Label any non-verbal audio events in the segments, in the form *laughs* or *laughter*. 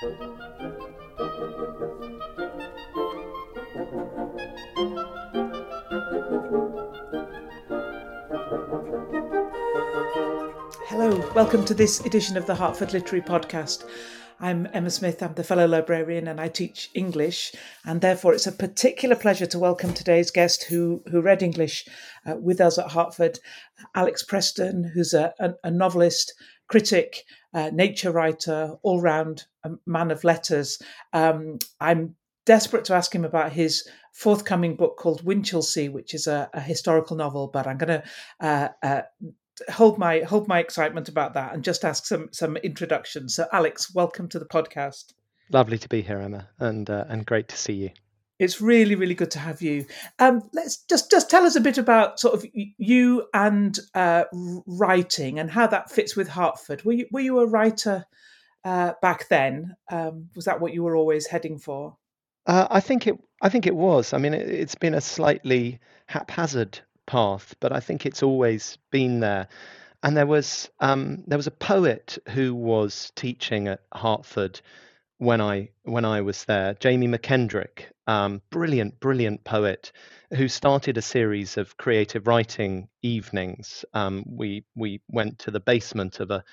Hello, welcome to this edition of the Hertford Literary Podcast. I'm Emma Smith, I'm the fellow librarian and I teach English, and therefore it's a particular pleasure to welcome today's guest who, who read English uh, with us at Hertford, Alex Preston, who's a, a, a novelist, critic, uh, nature writer, all round man of letters. Um, I'm desperate to ask him about his forthcoming book called Winchelsea, which is a, a historical novel, but I'm going to uh, uh, hold my hold my excitement about that and just ask some some introductions. So, Alex, welcome to the podcast. Lovely to be here, Emma, and uh, and great to see you. It's really really good to have you. Um, let's just just tell us a bit about sort of you and uh, writing and how that fits with Hertford. Were you were you a writer uh, back then? Um, was that what you were always heading for? Uh, I think it. I think it was. I mean, it, it's been a slightly haphazard path, but I think it's always been there. And there was um, there was a poet who was teaching at Hertford when I when I was there, Jamie McKendrick, um, brilliant, brilliant poet, who started a series of creative writing evenings. Um, we we went to the basement of a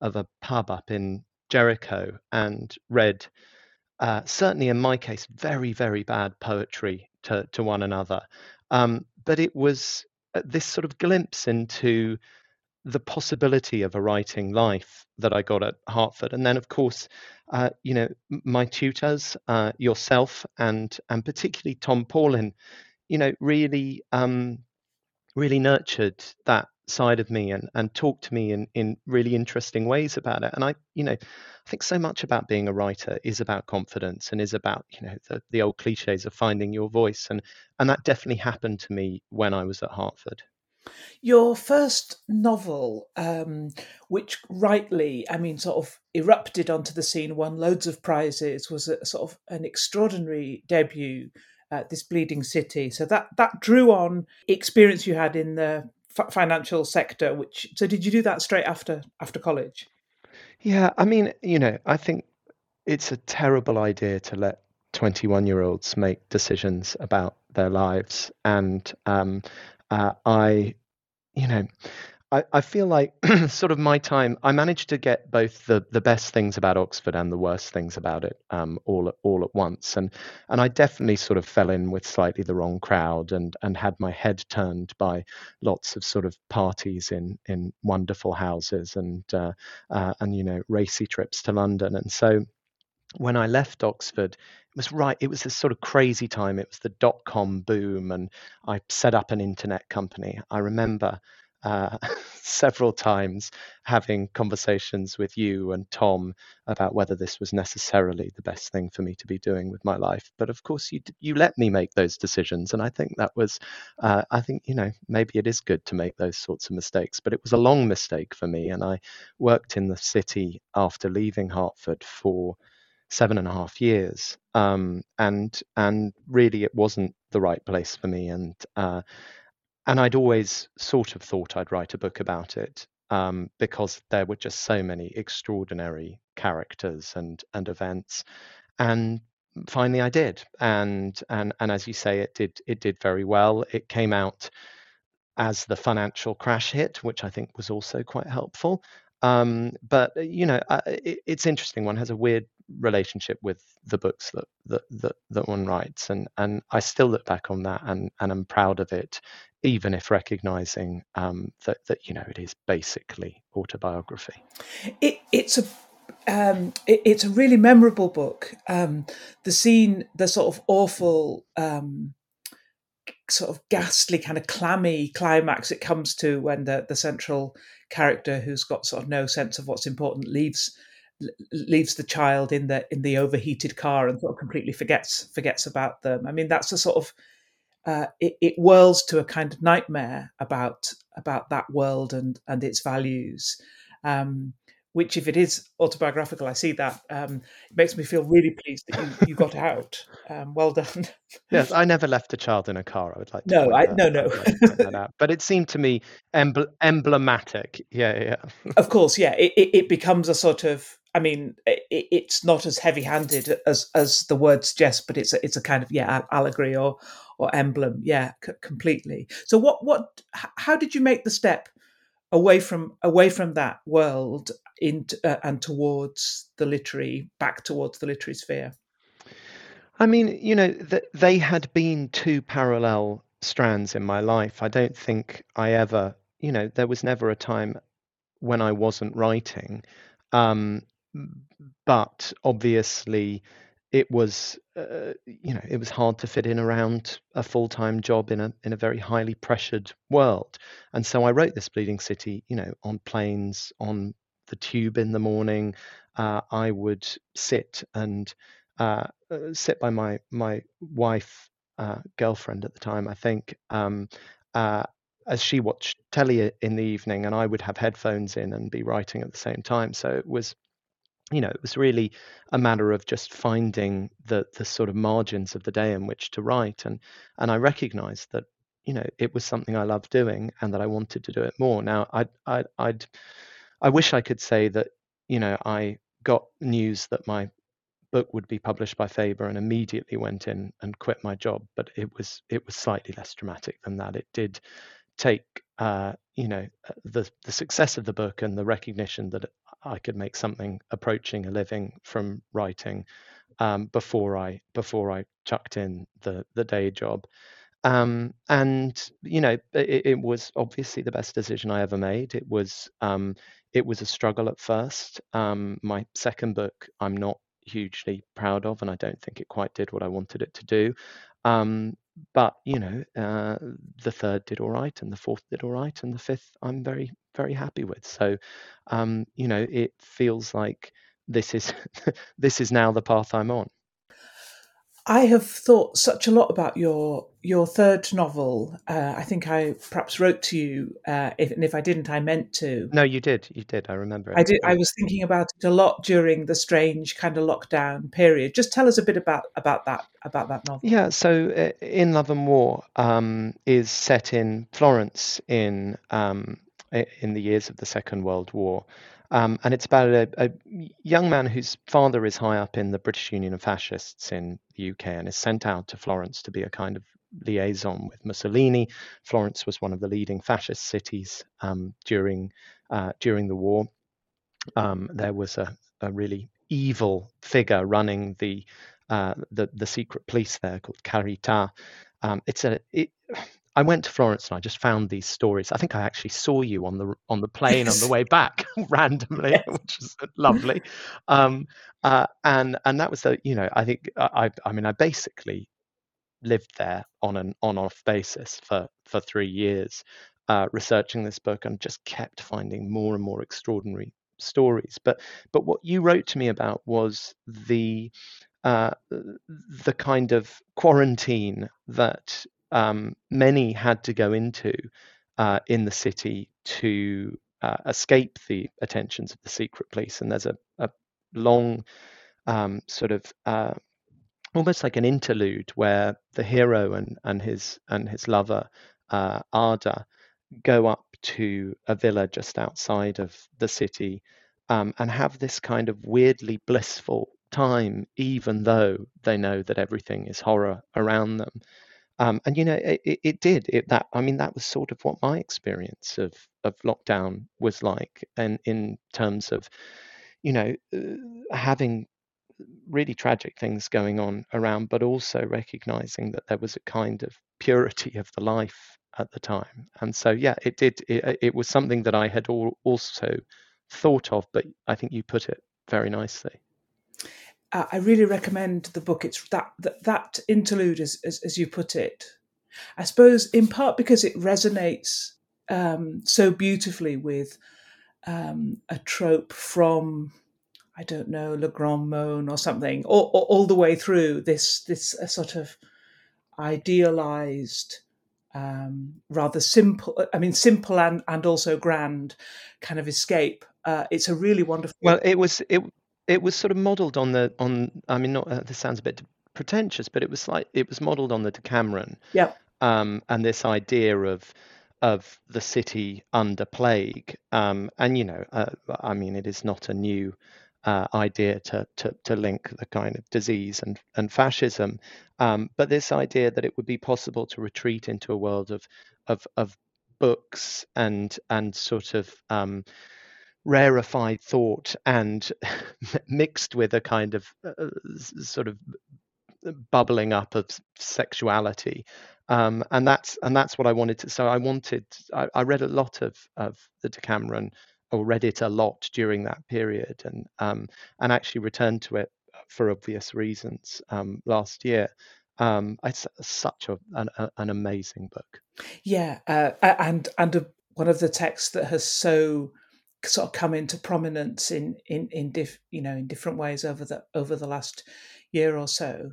of a pub up in Jericho and read, uh, certainly in my case, very very bad poetry to to one another. Um, but it was uh, this sort of glimpse into the possibility of a writing life that I got at Hertford. and then of course, uh, you know, my tutors, uh, yourself, and and particularly Tom Paulin, you know, really um, really nurtured that side of me and and talk to me in in really interesting ways about it. And I, you know, I think so much about being a writer is about confidence and is about you know the, the old cliches of finding your voice and and that definitely happened to me when I was at Hertford. Your first novel, um, which rightly, I mean, sort of erupted onto the scene, won loads of prizes, was a sort of an extraordinary debut. Uh, this bleeding city, so that that drew on experience you had in the f- financial sector. Which so did you do that straight after after college? Yeah, I mean, you know, I think it's a terrible idea to let 21 year olds make decisions about their lives. And um, uh, I, you know, I, I feel like *clears throat* sort of my time, I managed to get both the, the best things about Oxford and the worst things about it um, all at, all at once, and and I definitely sort of fell in with slightly the wrong crowd and and had my head turned by lots of sort of parties in in wonderful houses and uh, uh, and you know racy trips to London, and so when I left Oxford, it was right. It was this sort of crazy time. It was the dot com boom, and I set up an internet company. I remember uh, *laughs* several times having conversations with you and Tom about whether this was necessarily the best thing for me to be doing with my life. But of course, you you let me make those decisions, and I think that was, uh, I think you know maybe it is good to make those sorts of mistakes. But it was a long mistake for me, and I worked in the city after leaving Hertford for seven and a half years, um, and and really it wasn't the right place for me, and uh, and I'd always sort of thought I'd write a book about it um, because there were just so many extraordinary characters and and events, and finally I did, and and and as you say, it did it did very well. It came out as the financial crash hit, which I think was also quite helpful. Um, but you know, uh, it, it's interesting. One has a weird relationship with the books that, that that that one writes, and and I still look back on that and and I'm proud of it, even if recognizing um, that that you know it is basically autobiography. It, it's a um, it, it's a really memorable book. Um, the scene, the sort of awful, um, sort of ghastly, kind of clammy climax it comes to when the the central character, who's got sort of no sense of what's important, leaves leaves the child in the in the overheated car and sort of completely forgets forgets about them. I mean, that's a sort of uh, it, it whirls to a kind of nightmare about about that world and and its values. Um, which, if it is autobiographical, I see that. Um, it makes me feel really pleased that you, you got out. Um, well done. *laughs* yes, I never left a child in a car. I would like to. No, I, that, no, no. but it seemed to me emblematic. Yeah, yeah. of course, yeah. It, it, it becomes a sort of I mean, it, it's not as heavy-handed as as the word suggests, but it's a, it's a kind of yeah allegory or or emblem, yeah, c- completely. So what what how did you make the step away from away from that world into uh, and towards the literary back towards the literary sphere? I mean, you know, th- they had been two parallel strands in my life. I don't think I ever, you know, there was never a time when I wasn't writing. Um, but obviously, it was, uh, you know, it was hard to fit in around a full time job in a in a very highly pressured world. And so I wrote this Bleeding City, you know, on planes, on the tube in the morning. Uh, I would sit and uh, uh sit by my my wife uh, girlfriend at the time, I think, um, uh, as she watched telly in the evening, and I would have headphones in and be writing at the same time. So it was, you know, it was really a matter of just finding the the sort of margins of the day in which to write, and and I recognised that you know it was something I loved doing and that I wanted to do it more. Now I I I'd I wish I could say that you know I got news that my book would be published by Faber and immediately went in and quit my job. But it was it was slightly less dramatic than that. It did take uh, you know uh, the the success of the book and the recognition that I could make something approaching a living from writing um, before I before I chucked in the the day job. Um, and you know it, it, was obviously the best decision I ever made. It was um, it was a struggle at first. Um, my second book, I'm not hugely proud of, and I don't think it quite did what I wanted it to do. Um, but you know, uh, the third did all right, and the fourth did all right, and the fifth I'm very very happy with. So, um, you know, it feels like this is *laughs* this is now the path I'm on. I have thought such a lot about your your third novel. Uh, I think I perhaps wrote to you, uh, if, and if I didn't, I meant to. No, you did. You did. I remember. It. I did. I was thinking about it a lot during the strange kind of lockdown period. Just tell us a bit about about that about that novel. Yeah. So, uh, in Love and War um, is set in Florence in um, in the years of the Second World War. Um, and it's about a, a, young man whose father is high up in the British Union of Fascists in the UK and is sent out to Florence to be a kind of liaison with Mussolini. Florence was one of the leading fascist cities um, during uh, during the war. Um, there was a, a, really evil figure running the uh, the, the secret police there called Carità. Um, it's a it, I went to Florence and I just found these stories. I think I actually saw you on the on the plane on the way back *laughs* randomly, *laughs* which is lovely. Um, uh, and and that was the you know I think I I mean I basically lived there on an on off basis for for three years, uh, researching this book and just kept finding more and more extraordinary stories. But but what you wrote to me about was the uh, the kind of quarantine that um, many had to go into uh, in the city to uh, escape the attentions of the secret police. And there's a, a long um, sort of uh, almost like an interlude where the hero and, and his and his lover uh, Ada go up to a villa just outside of the city um, and have this kind of weirdly blissful time, even though they know that everything is horror around them. Um, and you know, it, it did. It, that I mean, that was sort of what my experience of of lockdown was like, and in terms of, you know, uh, having really tragic things going on around, but also recognizing that there was a kind of purity of the life at the time. And so, yeah, it did. It, it was something that I had all, also thought of, but I think you put it very nicely uh, I really recommend the book. It's that that, that interlude, as, as, as you put it, I suppose in part because it resonates um, so beautifully with um, a trope from I don't know Le Grand Meaulnes or something, all, all, all the way through this this uh, sort of idealized. Um, rather simple, I mean, simple and, and also grand kind of escape. Uh, it's a really wonderful. Well, it was it it was sort of modelled on the on. I mean, not uh, this sounds a bit pretentious, but it was like it was modelled on the Decameron. Yeah. Um, and this idea of of the city under plague, um, and you know, uh, I mean, it is not a new uh, idea to, to, to link the kind of disease and and fascism, um, but this idea that it would be possible to retreat into a world of of of books and and sort of um, rarefied thought and *laughs* mixed with a kind of uh, sort of bubbling up of sexuality um, and that's and that's what I wanted to. So I wanted. I, I, read a lot of of the Decameron, or read it a lot during that period, and um, and actually returned to it for obvious reasons um, last year. Um, it's such a, an, an amazing book. Yeah, uh, and and a, one of the texts that has so sort of come into prominence in in in diff, you know in different ways over the over the last year or so.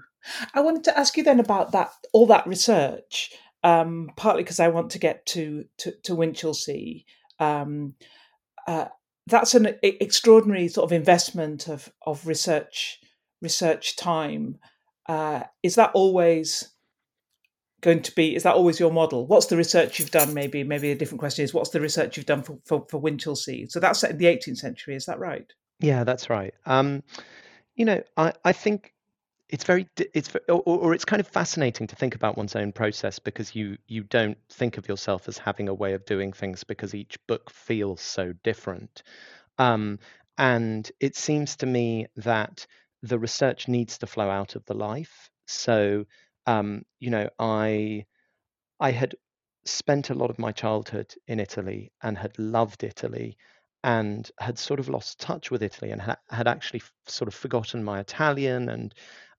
I wanted to ask you then about that all that research, um, partly because I want to get to to, to Winchelsea. Um, uh, that's an extraordinary sort of investment of of research research time. Uh, is that always going to be? Is that always your model? What's the research you've done? Maybe maybe a different question is what's the research you've done for for, for Winchelsea? So that's the 18th century. Is that right? Yeah, that's right. Um, you know, I I think it's very it's or, or, it's kind of fascinating to think about one's own process because you you don't think of yourself as having a way of doing things because each book feels so different um, and it seems to me that the research needs to flow out of the life so um, you know i i had spent a lot of my childhood in italy and had loved italy and had sort of lost touch with Italy and ha- had actually f- sort of forgotten my Italian and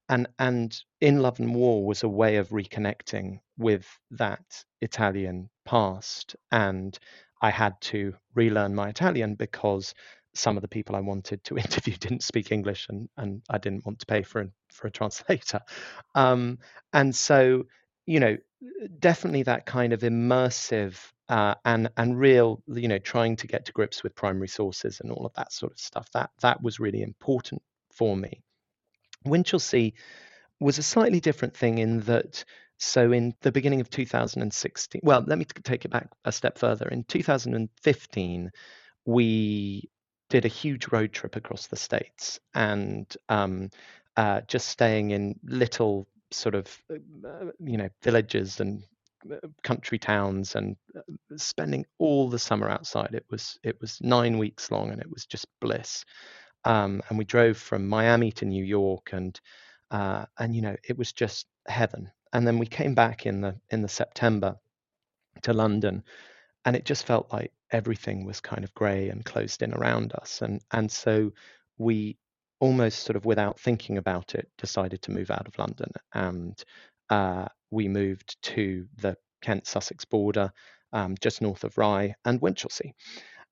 and and in love and war was a way of reconnecting with that italian past and i had to relearn my italian because some of the people i wanted to *laughs* interview didn't speak english and and i didn't want to pay for a, for a translator. *laughs* Um, and so you know definitely that kind of immersive uh, and and real you know trying to get to grips with primary sources and all of that sort of stuff that that was really important for me. Winchelsea was a slightly different thing in that so in the beginning of 2016 well let me take it back a step further. In 2015 we did a huge road trip across the states and um, uh, just staying in little sort of uh, you know villages and uh, country towns and uh, spending all the summer outside it was it was nine weeks long and it was just bliss um, and we drove from Miami to New York, and uh, and you know it was just heaven. And then we came back in the in the September to London, and it just felt like everything was kind of grey and closed in around us, and and so we almost sort of without thinking about it decided to move out of London, and uh, we moved to the Kent Sussex border, um, just north of Rye and Winchelsea.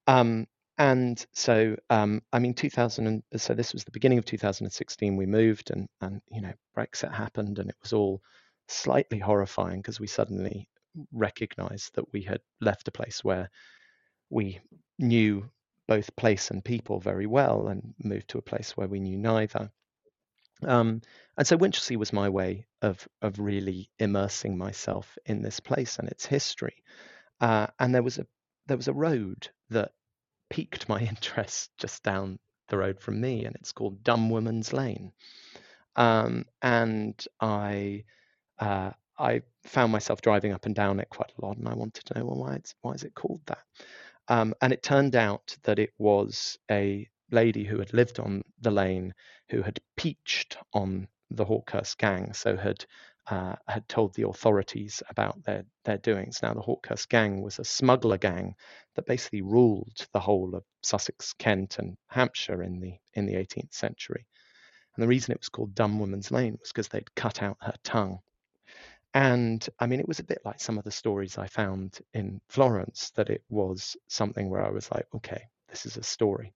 Um, and so um, i mean 2000 so this was the beginning of 2016 we moved and and you know brexit happened and it was all slightly horrifying because we suddenly recognized that we had left a place where we knew both place and people very well and moved to a place where we knew neither um, and so winchelsea was my way of of really immersing myself in this place and its history uh, and there was a there was a road that piqued my *laughs* interest just down the road from me, and it's called Dumb Woman's Lane. Um, and I uh, I found myself driving up and down it quite a lot, and I wanted to know well why it's why is it called that? Um, and it turned out that it was a lady who had lived on the lane who had peached on the Hawkhurst gang, so had uh, had told the authorities about their, their doings. Now, the Hawkhurst gang was a smuggler gang that basically ruled the whole of Sussex, Kent, and Hampshire in the in the 18th century. And the reason it was called Dumb Woman's Lane was because they'd cut out her tongue. And I mean, it was a bit like some of the stories I found in Florence, that it was something where I was like, okay, this is a story.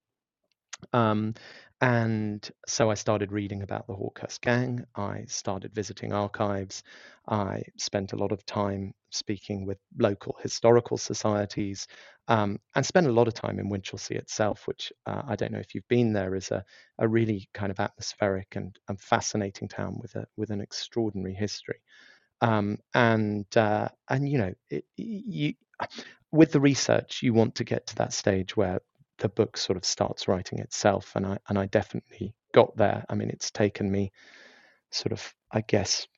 Um, and so I started reading about the Hawkhurst gang. I started visiting archives. I spent a lot of time speaking with local historical societies um, and spent a lot of time in Winchelsea itself, which uh, I don't know if you've been there, is a, a really kind of atmospheric and, and fascinating town with a with an extraordinary history. Um, and uh, and you know, it, you with the research, you want to get to that stage where the book sort of starts writing itself, and I and I definitely got there. I mean, it's taken me sort of, I guess,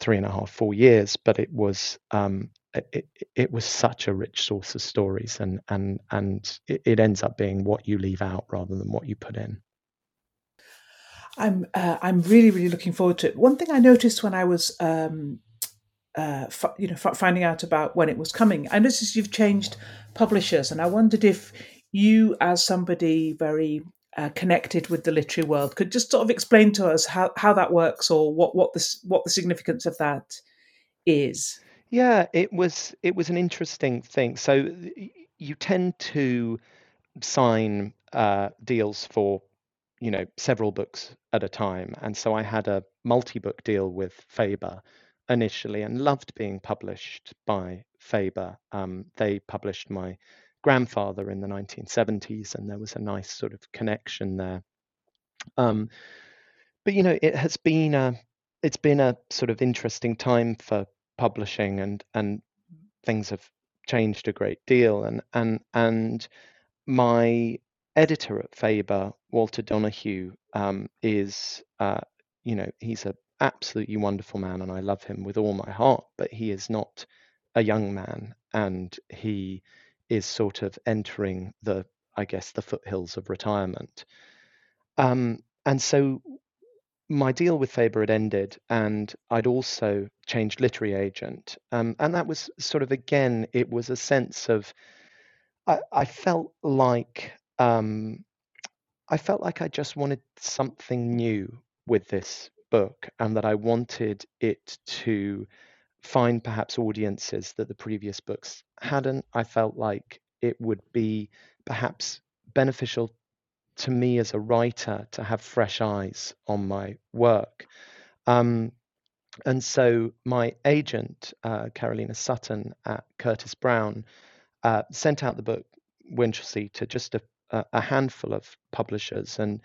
three and a half, four years, but it was um, it, it was such a rich source of stories, and and and it, it ends up being what you leave out rather than what you put in. I'm uh, I'm really really looking forward to it. One thing I noticed when I was um, uh, f- you know f- finding out about when it was coming, I noticed you've changed publishers, and I wondered if you, as somebody very uh, connected with the literary world, could just sort of explain to us how, how that works or what what the what the significance of that is. Yeah, it was it was an interesting thing. So you tend to sign uh, deals for you know several books at a time, and so I had a multi-book deal with Faber initially, and loved being published by Faber. Um, they published my grandfather in the 1970s, and there was a nice sort of connection there. Um, but you know, it has been a it's been a sort of interesting time for publishing, and and things have changed a great deal, and and and my editor at Faber, Walter Donohue, um, is uh, you know he's a absolutely wonderful man, and I love him with all my heart. But he is not a young man, and he is sort of entering the, I guess, the foothills of retirement. Um, and so my deal with Faber had ended, and I'd also changed literary agent. Um, and that was sort of, again, it was a sense of, I, I felt like, um, I felt like I just wanted something new with this book, and that I wanted it to find perhaps audiences that the previous books hadn't. I felt like it would be perhaps beneficial to me as a writer to have fresh eyes on my work. Um, and so my agent, uh, Karolina Sutton at Curtis Brown, uh, sent out the book Winchelsea to just a, a handful of publishers. And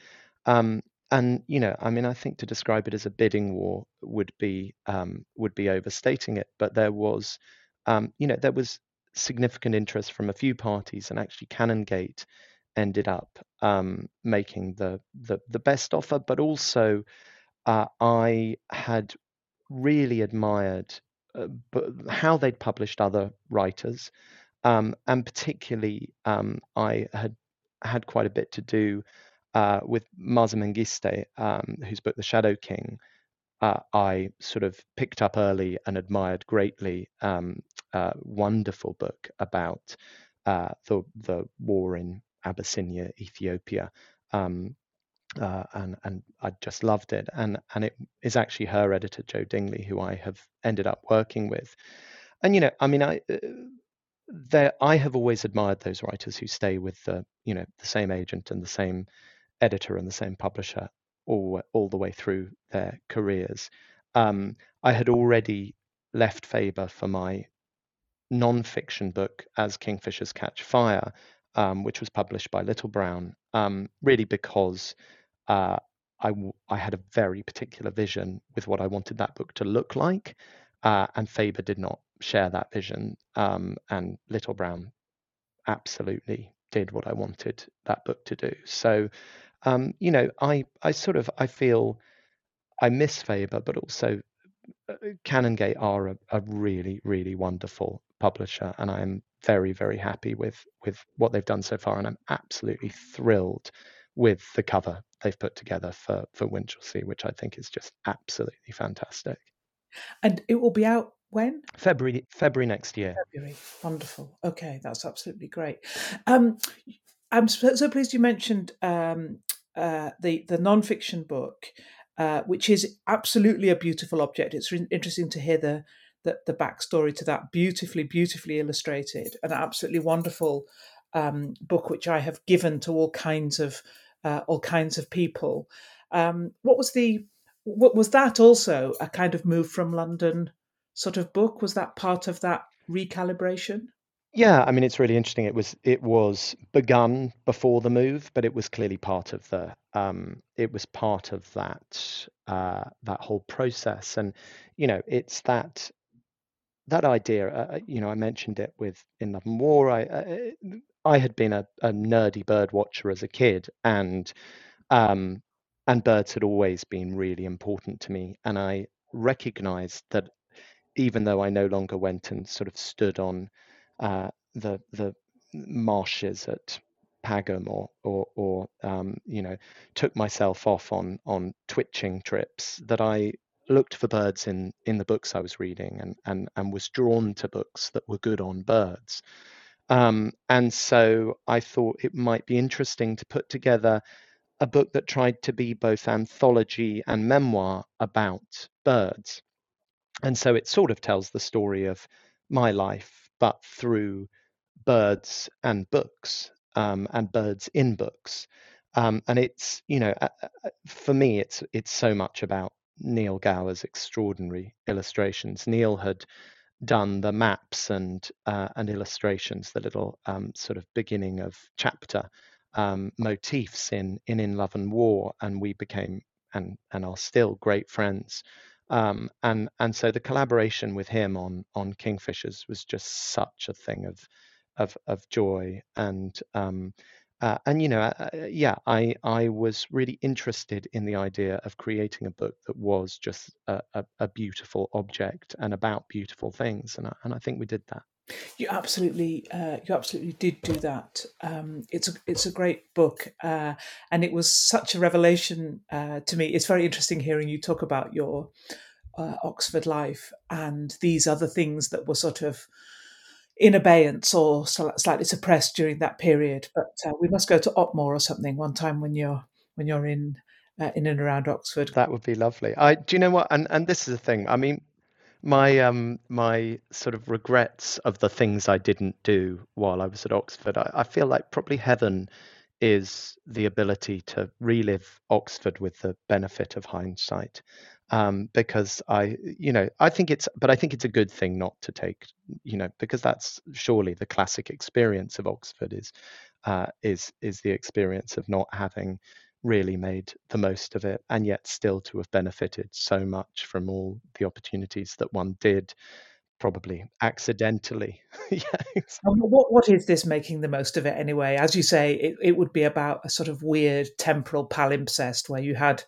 um, and you know, I mean, I think to describe it as a bidding war would be um, would be overstating it. But there was, um, you know, there was significant interest from a few parties, and actually, Canongate ended up um, making the, the the best offer. But also, uh, I had really admired uh, how they'd published other writers, um, and particularly, um, I had had quite a bit to do uh, with Maaza um, whose book The Shadow King, uh, I sort of picked up early and admired greatly. Um, wonderful book about uh, the the war in Abyssinia, Ethiopia. Um, uh, and and I just loved it. And and it is actually her editor, Joe Dingley, who I have ended up working with. And you know, I mean, I uh, there I have always admired those writers who stay with the you know the same agent and the same editor and the same publisher all all the way through their careers. Um, I had already left Faber for my non-fiction book as Kingfishers Catch Fire, um, which was published by Little Brown, um, really because uh, I, w- I had a very particular vision with what I wanted that book to look like, uh, and Faber did not share that vision, um, and Little Brown absolutely did what I wanted that book to do. So um, you know, I I sort of I feel I miss Faber, but also uh, Canongate are a, a really really wonderful publisher, and I'm very very happy with with what they've done so far, and I'm absolutely thrilled with the cover they've put together for for Winchelsea, which I think is just absolutely fantastic. And it will be out when? February February next year. February. Wonderful. Okay, that's absolutely great. Um, I'm so, so pleased you mentioned um, uh, the the nonfiction book, uh, which is absolutely a beautiful object. It's re- interesting to hear the, the the backstory to that beautifully, beautifully illustrated, an absolutely wonderful um, book, which I have given to all kinds of uh, all kinds of people. Um, what was the what was that also a kind of move from London sort of book? Was that part of that recalibration? Yeah, I mean, it's really interesting. It was it was begun before the move, but it was clearly part of the um, it was part of that uh, that whole process. And you know, it's that that idea. Uh, uh you know, I mentioned it with in Love and War. I, uh, I had been a, a nerdy bird watcher as a kid, and um, and birds had always been really important to me. And I recognized that even though I no longer went and sort of stood on uh, the the marshes at Pagham or or, or um, you know took myself off on on twitching trips, that I looked for birds in in the books I was reading and and and was drawn to books that were good on birds. Um, and so I thought it might be interesting to put together a book that tried to be both anthology and memoir about birds. And so it sort of tells the story of my life, but through birds and books um, and birds in books. Um, and it's, you know, for me, it's it's so much about Neil Gower's extraordinary illustrations. Neil had done the maps and uh, and illustrations, the little um, sort of beginning of chapter um, motifs in in In Love and War, and we became and and are still great friends. Um, and and so the collaboration with him on on Kingfishers was just such a thing of of of joy and um, uh, and you know uh, uh, yeah I I was really interested in the idea of creating a book that was just a, a, a beautiful object and about beautiful things and I, and I think we did that. You absolutely, uh, you absolutely did do that. Um, it's a, it's a great book, uh, and it was such a revelation uh, to me. It's very interesting hearing you talk about your uh, Oxford life and these other things that were sort of in abeyance or slightly suppressed during that period. But uh, we must go to Otmoor or something one time when you're when you're in uh, in and around Oxford. That would be lovely. I do you know what? And and this is the thing. I mean, my um my sort of regrets of the things I didn't do while I was at Oxford. I, I feel like probably heaven is the ability to relive Oxford with the benefit of hindsight. Um, because I, you know, I think it's, but I think it's a good thing not to take, you know, because that's surely the classic experience of Oxford is, uh, is is the experience of not having really made the most of it and yet still to have benefited so much from all the opportunities that one did probably accidentally. *laughs* Yes. what, what is this making the most of it anyway? As you say it, it would be about a sort of weird temporal palimpsest where you had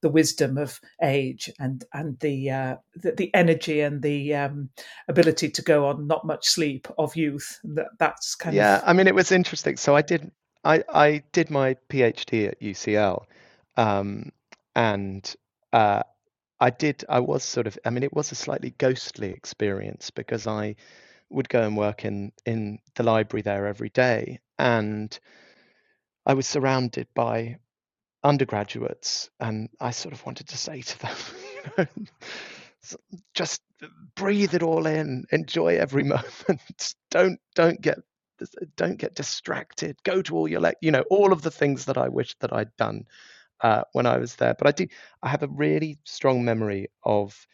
the wisdom of age and and the uh, the, the, energy and the um, ability to go on not much sleep of youth that that's kind yeah, of yeah i mean it was interesting. So i did I, I did my PhD at UCL, um, and uh, I did. I was sort of. I mean, it was a slightly ghostly experience because I would go and work in in the library there every day, and I was surrounded by undergraduates, and I sort of wanted to say to them, *laughs* just breathe it all in, enjoy every *laughs* moment. Don't don't get don't get distracted go to all your le- you know all of the things that i wish that i'd done uh, when i was there. But i do i have a really strong memory of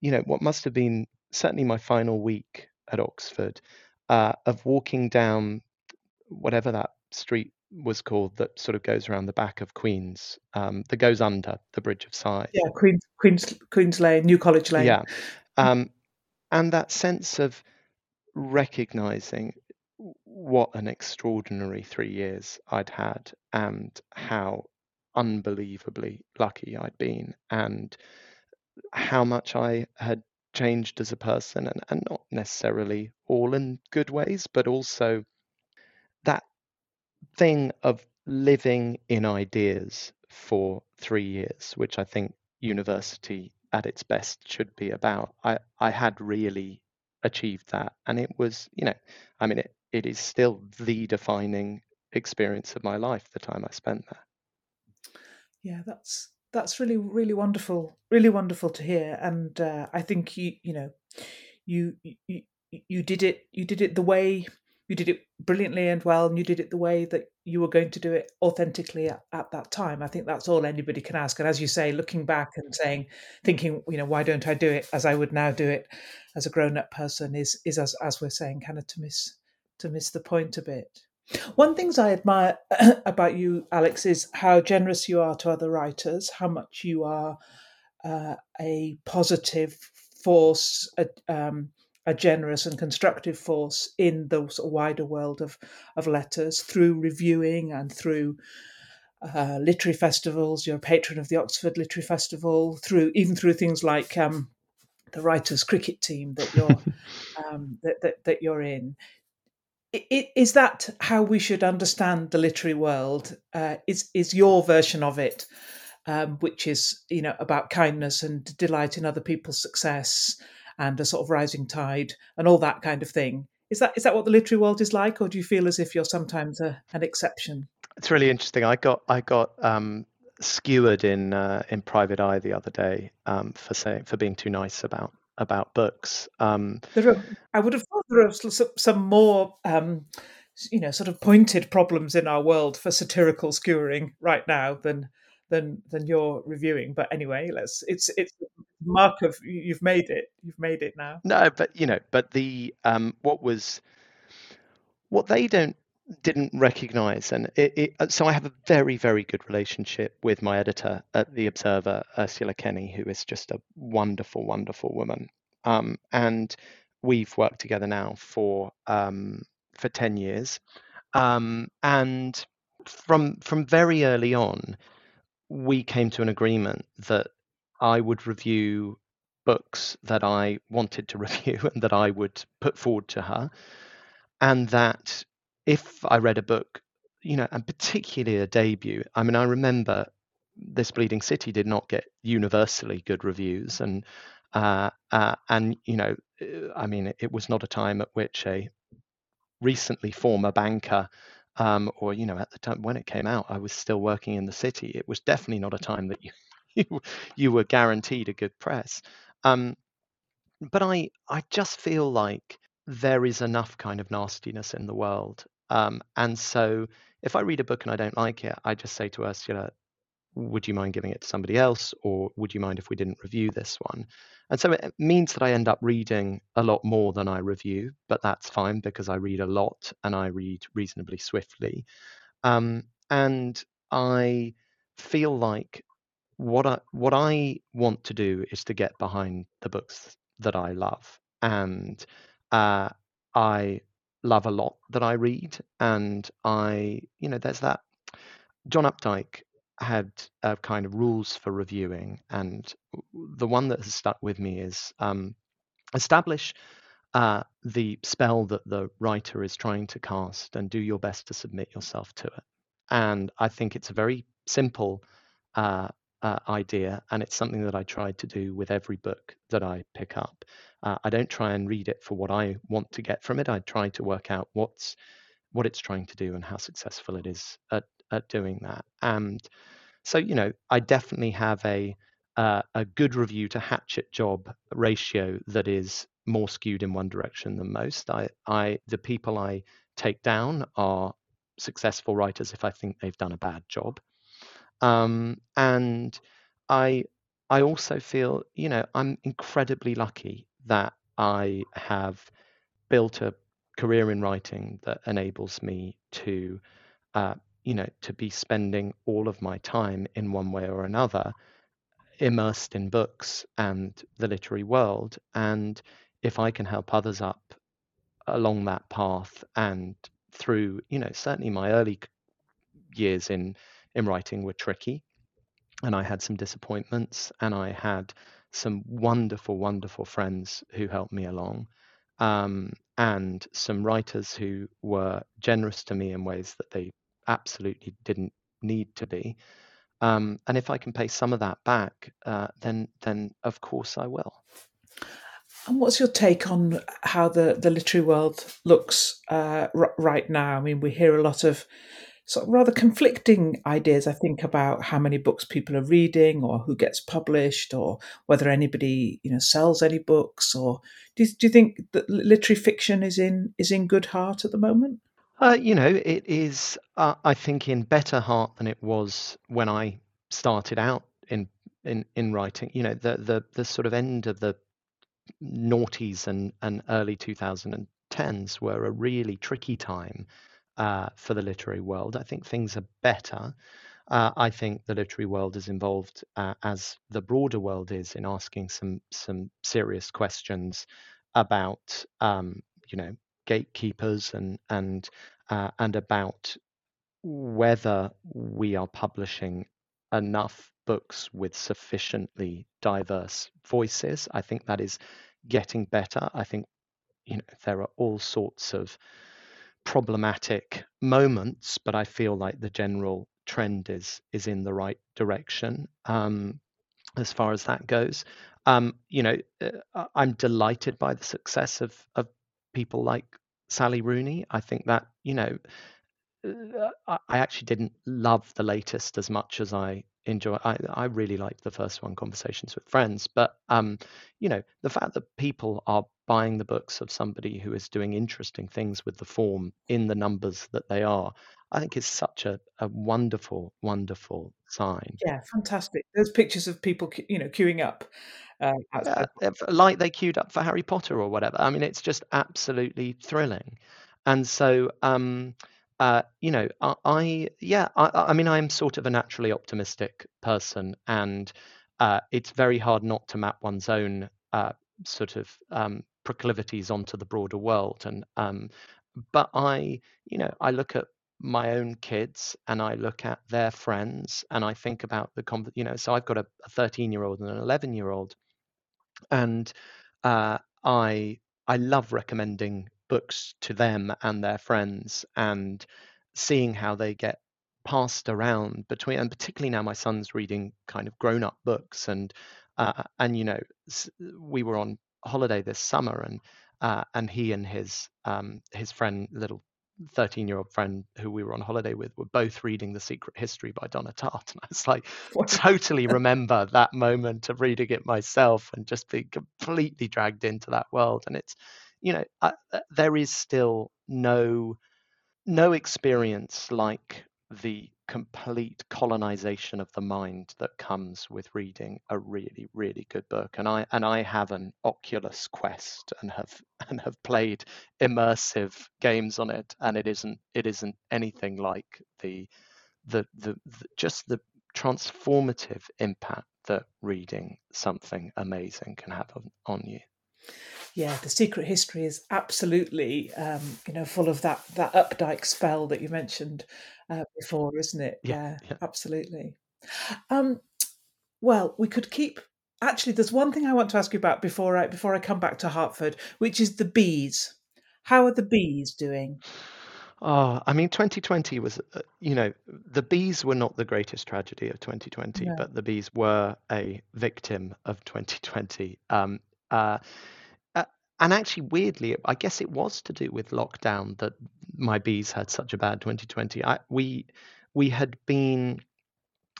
you know what must have been certainly my final week at oxford uh, of walking down whatever that street was called that sort of goes around the back of queens um, that goes under the bridge of sighs. Yeah queens queens queens lane new college lane. Yeah. Um, and that sense of recognizing what an extraordinary three years I'd had and how unbelievably lucky I'd been and how much I had changed as a person and, and not necessarily all in good ways, but also that thing of living in ideas for three years, which I think university at its best should be about. I, I had really achieved that. And it was, you know, I mean, it, it is still the defining experience of my life, the time I spent there. Yeah, that's that's really really wonderful, really wonderful to hear. And uh, I think you you know you you you did it you did it the way you did it brilliantly and well, and you did it the way that you were going to do it authentically at, at, that time. I think that's all anybody can ask. And as you say, looking back and saying, thinking, you know, why don't I do it as I would now do it as a grown up person is is as as we're saying, kind of to miss to miss the point a bit. One things I admire *clears throat* about you, Alex, is how generous you are to other writers, how much you are uh, a positive force, a, um, a generous and constructive force in the sort of wider world of of letters through reviewing and through uh, literary festivals. You're a patron of the Oxford Literary Festival, through even through things like um, the writers' cricket team that you're *laughs* um, that, that, that you're in. Is that how we should understand the literary world? Uh, is is your version of it, um, which is you know about kindness and delight in other people's success and a sort of rising tide and all that kind of thing? Is that is that what the literary world is like, or do you feel as if you're sometimes a, an exception? It's really interesting. I got I got um, skewered in uh, in Private Eye the other day um, for saying for being too nice about about books. Um, are, I would have there are some more, um, you know, sort of pointed problems in our world for satirical skewering right now than than than you're reviewing. But anyway, let's. It's it's mark of you've made it. You've made it now. No, but you know, but the um, what was what they don't didn't recognize and it, it, uh, so i have a very very good relationship with my editor at the observer ursula kenny who is just a wonderful wonderful woman um, and we've worked together now for um, for 10 years. Um, and from from very early on we came to an agreement that i would review books that i wanted to *laughs* review and that i would put forward to her and that if I read a book, you know, and particularly a debut, I mean, I remember this Bleeding City did not get universally good reviews, and uh, uh, and you know, I mean, it was not a time at which a recently former banker, um, or you know, at the time when it came out, I was still working in the city. It was definitely not a time that you *laughs* you, you were guaranteed a good press. Um, but I I just feel like there is enough kind of nastiness in the world um, and so if I read a book and I don't like it, I just say to Ursula, would you mind giving it to somebody else? Or would you mind if we didn't review this one? And so it means that I end up reading a lot more than I review, but that's fine because I read a lot and I read reasonably swiftly. Um, and I feel like what I what I want to do is to get behind the books that I love, and uh, I love a lot that I read, and I, you know, there's that. John Updike had uh, kind of rules for reviewing, and the one that has stuck with me is um, establish uh, the spell that the writer is trying to cast, and do your best to submit yourself to it. And I think it's a very simple uh, uh, idea, and it's something that I try to do with every book that I pick up. Uh, I don't try and read it for what I want to get from it. I try to work out what's what it's trying to do and how successful it is at at doing that. And so, you know, I definitely have a uh, a good review to hatchet job ratio that is more skewed in one direction than most. I, I the people I take down are successful writers if I think they've done a bad job. Um, and I I also feel, you know, I'm incredibly lucky that I have built a career in writing that enables me to, uh, you know, to be spending all of my time in one way or another immersed in books and the literary world. And if I can help others up along that path and through, you know, certainly my early years in in writing were tricky and I had some disappointments and I had some wonderful, wonderful friends who helped me along, um, and some writers who were generous to me in ways that they absolutely didn't need to be. Um, and if I can pay some of that back, uh, then then of course I will. And what's your take on how the, the literary world looks uh, r- right now? I mean, we hear a lot of sort of rather conflicting ideas, I think, about how many books people are reading or who gets published or whether anybody, you know, sells any books or do you, do you think that literary fiction is in is in good heart at the moment? Uh, you know, it is, uh, I think, in better heart than it was when I started out in in in writing. You know, the the the sort of end of the noughties and and early 2010s were a really tricky time uh, for the literary world. I think things are better. Uh, I think the literary world is involved, uh, as the broader world is, in asking some some serious questions about um, you know gatekeepers and and uh, and about whether we are publishing enough books with sufficiently diverse voices. I think that is getting better. I think you know there are all sorts of problematic moments, but I feel like the general trend is is in the right direction um, as far as that goes. Um, you know, uh, I'm delighted by the success of of people like Sally Rooney. I think that you know, uh, I actually didn't love the latest as much as I enjoy. I I really liked the first one, Conversations with Friends. But um, you know, the fact that people are buying the books of somebody who is doing interesting things with the form in the numbers that they are, I think is such a, a wonderful, wonderful sign. Yeah, fantastic. There's pictures of people, you know, queuing up. Uh, yeah, like they queued up for Harry Potter or whatever. I mean, it's just absolutely thrilling. And so, um, uh, you know, I, I yeah, I, I, mean, I am sort of a naturally optimistic person, and uh, it's very hard not to map one's own uh, sort of um, proclivities onto the broader world. And um, but I, you know, I look at my own kids and I look at their friends and I think about the, you know, so I've got a 13 year old and an 11 year old, and uh, I I love recommending books to them and their friends and seeing how they get passed around between and particularly now my son's reading kind of grown up books and uh, and you know we were on holiday this summer and uh, and he and his um, his friend little 13 year old friend who we were on holiday with were both reading The Secret History by Donna Tartt. *laughs* And I was like, totally *laughs* remember that moment of reading it myself and just being completely dragged into that world. And it's, you know, uh, there is still no no experience like the complete colonization of the mind that comes with reading a really really good book. And i and i have an oculus quest and have *laughs* and have played immersive games on it. And it isn't it isn't anything like the the the, the just the transformative impact that reading something amazing can have on, on you yeah, the secret history is absolutely, um, you know, full of that that Updike spell that you mentioned uh, before, isn't it? Yeah, yeah. absolutely. Um, well, we could keep. Actually, there's one thing I want to ask you about before I before I come back to Hertford, which is the bees. How are the bees doing? Oh, I mean, 2020 was, uh, you know, the bees were not the greatest tragedy of 2020, no. but the bees were a victim of 2020. Um, uh, and actually, weirdly, I guess it was to do with lockdown that my bees had such a bad 2020. I, we we had been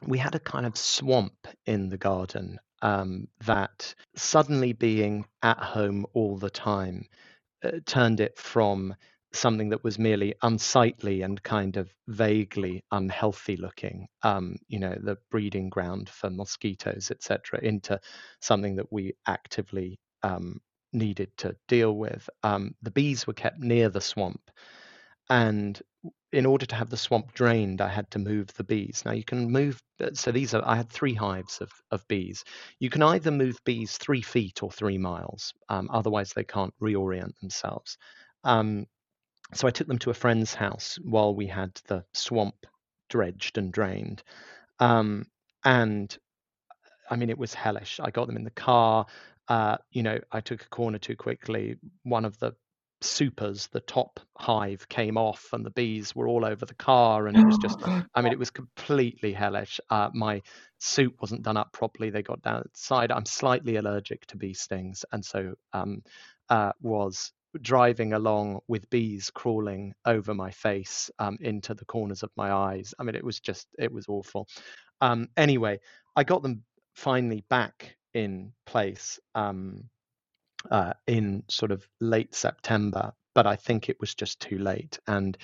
we had a kind of swamp in the garden um, that suddenly being at home all the time uh, turned it from something that was merely unsightly and kind of vaguely unhealthy looking, um, you know, the breeding ground for mosquitoes, etc., into something that we actively um, needed to deal with. Um, the bees were kept near the swamp, and in order to have the swamp drained, I had to move the bees. Now you can move. Uh, so these are. I had three hives of of bees. You can either move bees three feet or three miles. Um, otherwise, they can't reorient themselves. Um, so I took them to a friend's house while we had the swamp dredged and drained. Um, and I mean, it was hellish. I got them in the car uh, you know, I took a corner too quickly. One of the supers, the top hive came off, and the bees were all over the car, and it was just, *gasps* I mean, it was completely hellish. Uh, my suit wasn't done up properly. They got down the side. I'm slightly allergic to bee stings, and so um, uh, was driving along with bees crawling over my face um, into the corners of my eyes. I mean, it was just, it was awful. Um, anyway, I got them finally back in place um, uh, in sort of late September, but I think it was just too late. And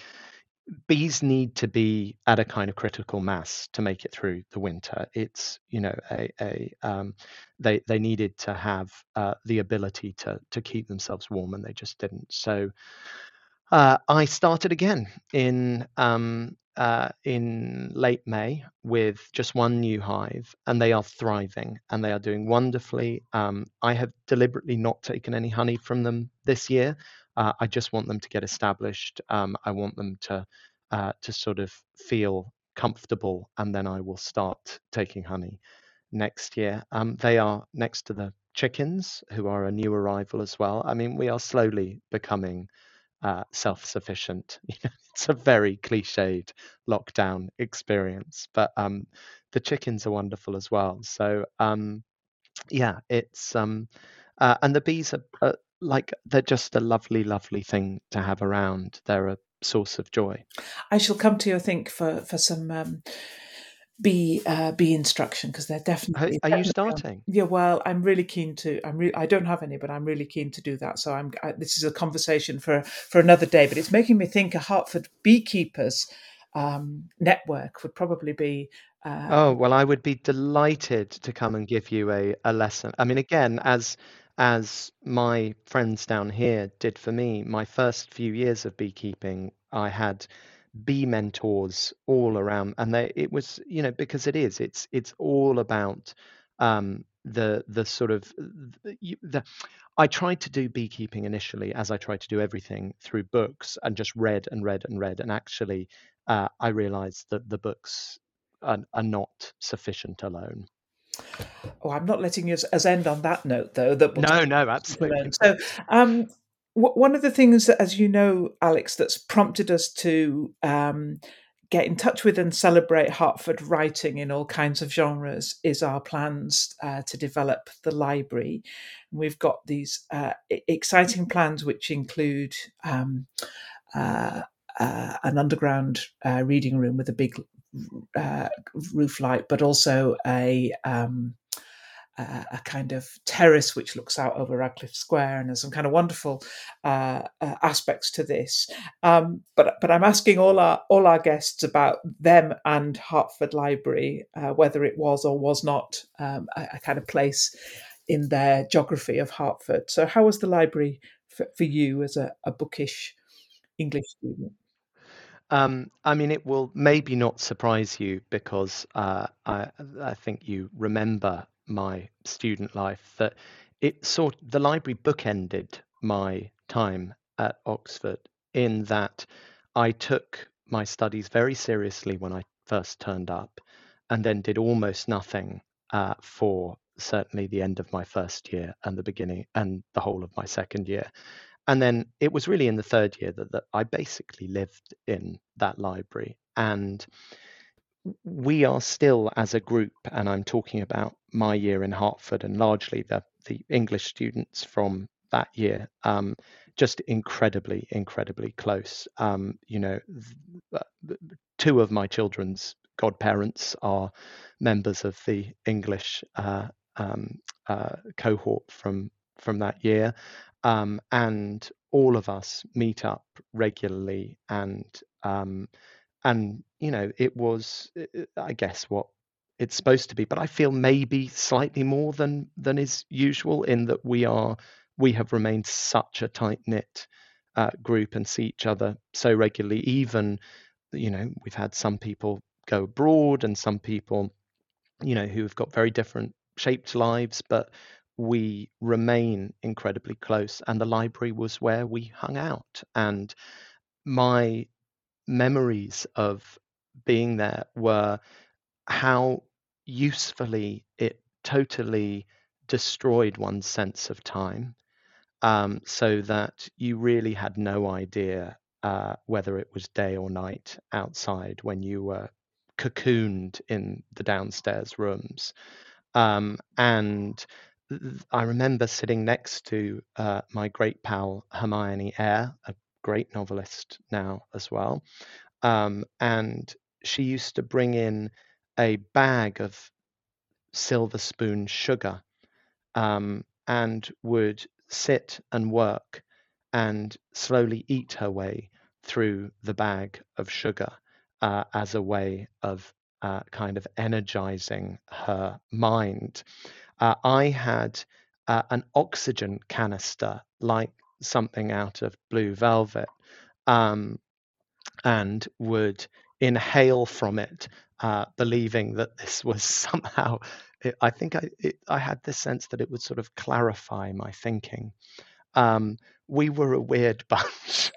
bees need to be at a kind of critical mass to make it through the winter. It's you know a, a um, they they needed to have uh, the ability to to keep themselves warm, and they just didn't. So uh, I started again in um, uh, in late May with just one new hive, and they are thriving and they are doing wonderfully. Um, I have deliberately not taken any honey from them this year. Uh, I just want them to get established. Um, I want them to uh, to sort of feel comfortable, and then I will start taking honey next year. Um, they are next to the chickens, who are a new arrival as well. I mean, we are slowly becoming uh, self-sufficient. *laughs* it's a very cliched lockdown experience, but um, the chickens are wonderful as well. So um, yeah, it's um, uh, and the bees are, are like they're just a lovely, lovely thing to have around. They're a source of joy. I shall come to you, I think, for for some um, bee uh, bee instruction because they're definitely. Are, are you starting? Yeah, well, I'm really keen to. I'm really. I don't have any, but I'm really keen to do that. So I'm. I, this is a conversation for for another day. But it's making me think a Hertford beekeepers um, network would probably be. Uh, oh well, I would be delighted to come and give you a, a lesson. I mean, again, as as my friends down here did for me, my first few years of beekeeping, I had bee mentors all around, and they it was you know because it is it's it's all about um, the the sort of the, the I tried to do beekeeping initially, as I tried to do everything through books, and just read and read and read, and actually uh, I realized that the books are, are not sufficient alone. Oh, I'm not letting us, end on that note, though. That no, no, absolutely. So, um, w- one of the things that, as you know, Alex, that's prompted us to um, get in touch with and celebrate Hertford writing in all kinds of genres is our plans uh, to develop the library. we've got these uh, exciting plans, which include. Um, uh, uh, an underground uh, reading room with a big uh, roof light, but also a um, a kind of terrace which looks out over Radcliffe Square, and there's some kind of wonderful uh, uh, aspects to this. Um, but but I'm asking all our all our guests about them and Hertford Library, uh, whether it was or was not um, a, a, kind of place in their geography of Hertford. So how was the library for, for you as a, a bookish English student? Um, I mean, it will maybe not surprise you because uh, I, I think you remember my student life that it sort the library bookended my time at Oxford in that I took my studies very seriously when I first turned up, and then did almost nothing uh, for certainly the end of my first year and the beginning and the whole of my second year and then it was really in the third year that, that I basically lived in that library. And we are still, as a group, and I'm talking about my year in Hertford and largely the, the English students from that year, um, just incredibly, incredibly close. Um, you know, two of my children's godparents are members of the English uh, um, uh, cohort from from that year um, and all of us meet up regularly and um, and you know it was uh, uh, i guess what it's supposed to be but i feel maybe slightly more than than is usual in that we are we have remained such a tight knit uh, group and see each other so regularly even you know we've had some people go abroad and some people you know who have got very different shaped lives but we remain incredibly close, and the library was where we hung out. And my memories of being there were how usefully it totally destroyed one's sense of time um, so that you really had no idea uh, whether it was day or night outside when you were cocooned in the downstairs rooms. Um, and I remember sitting next to uh, my great pal Hermione Eyre, a great novelist now as well. Um, and she used to bring in a bag of silver spoon sugar um, and would sit and work and slowly eat her way through the bag of sugar uh, as a way of uh, kind of energizing her mind uh, I had uh, an oxygen canister, like something out of blue velvet, um, and would inhale from it, uh, believing that this was *laughs* somehow. It, I think I it, I had this sense that it would sort of clarify my thinking. Um, we were a weird *laughs* bunch,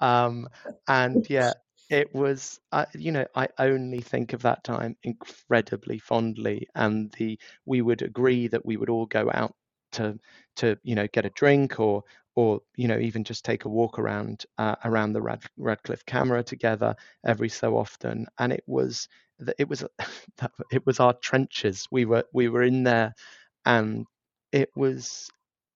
um, and *laughs* yeah, it was. Uh, you know, I only think of that time incredibly fondly, and the we would agree that we would all go out to to you know get a drink or or you know even just take a walk around uh, around the Rad, Radcliffe camera together every so often and it was it was *laughs* it was our trenches we were we were in there and it was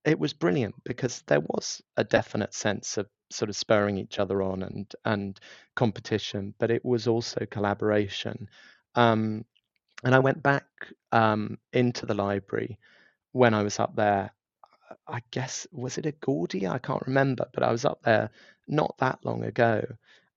it was brilliant because there was a definite sense of sort of spurring each other on and and competition but it was also collaboration um, and I went back um, into the library when I was up there, I guess was it a Gaudy? I can't remember, but I was up there not that long ago,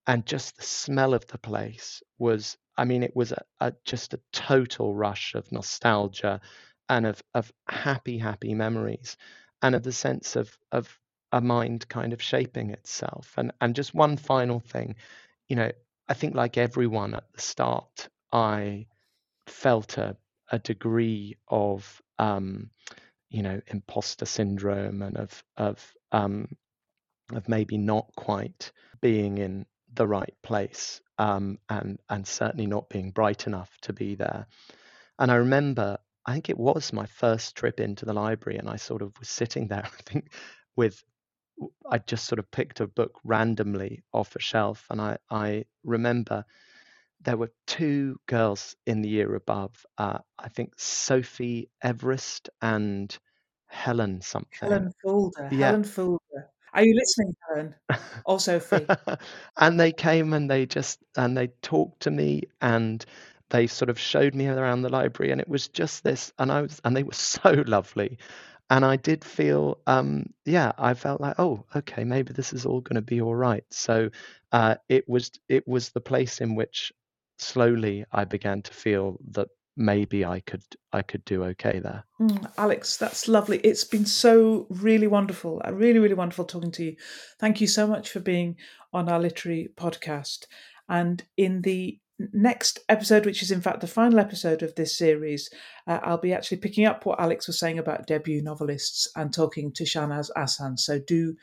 and just the smell of the place was. I mean, it was a, a, just a total rush of nostalgia, and of of happy, happy memories, and of the sense of of a mind kind of shaping itself. And and just one final thing, you know, I think like everyone at the start, I felt a a degree of um, you know imposter syndrome and of of um, of maybe not quite being in the right place um, and and certainly not being bright enough to be there. And I remember, I think it was my first trip into the library, and I sort of was sitting there, *laughs* I think, with I just sort of picked a book randomly off a shelf, and I I remember there were two girls in the year above. Uh, I think Sophie Everest and Helen something. Helen Fulder. Yeah. Helen Fulder. Are you listening, Helen? *laughs* Or Sophie? and they came and they just and they talked to me and they sort of showed me around the library and it was just this and I was and they were *laughs* so lovely. And I did feel, um, yeah, I felt like, oh, okay, maybe this is all going to be all right. So uh, it was, it was the place in which slowly I began to feel that maybe I could I could do okay there. Mm, Alex, that's lovely. It's been so really wonderful. Uh, really, really wonderful talking to you. Thank you so much for being on our literary podcast. And in the next episode, which is in fact the final episode of this series, uh, I'll be actually picking up what Alex was saying about debut novelists and talking to Shahnaz Ahsan. So do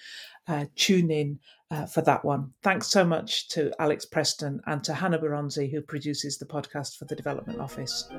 uh, tune in uh, for that one. Thanks so much to Alex Preston and to Hannah Baronzi, who produces the podcast for the Development Office.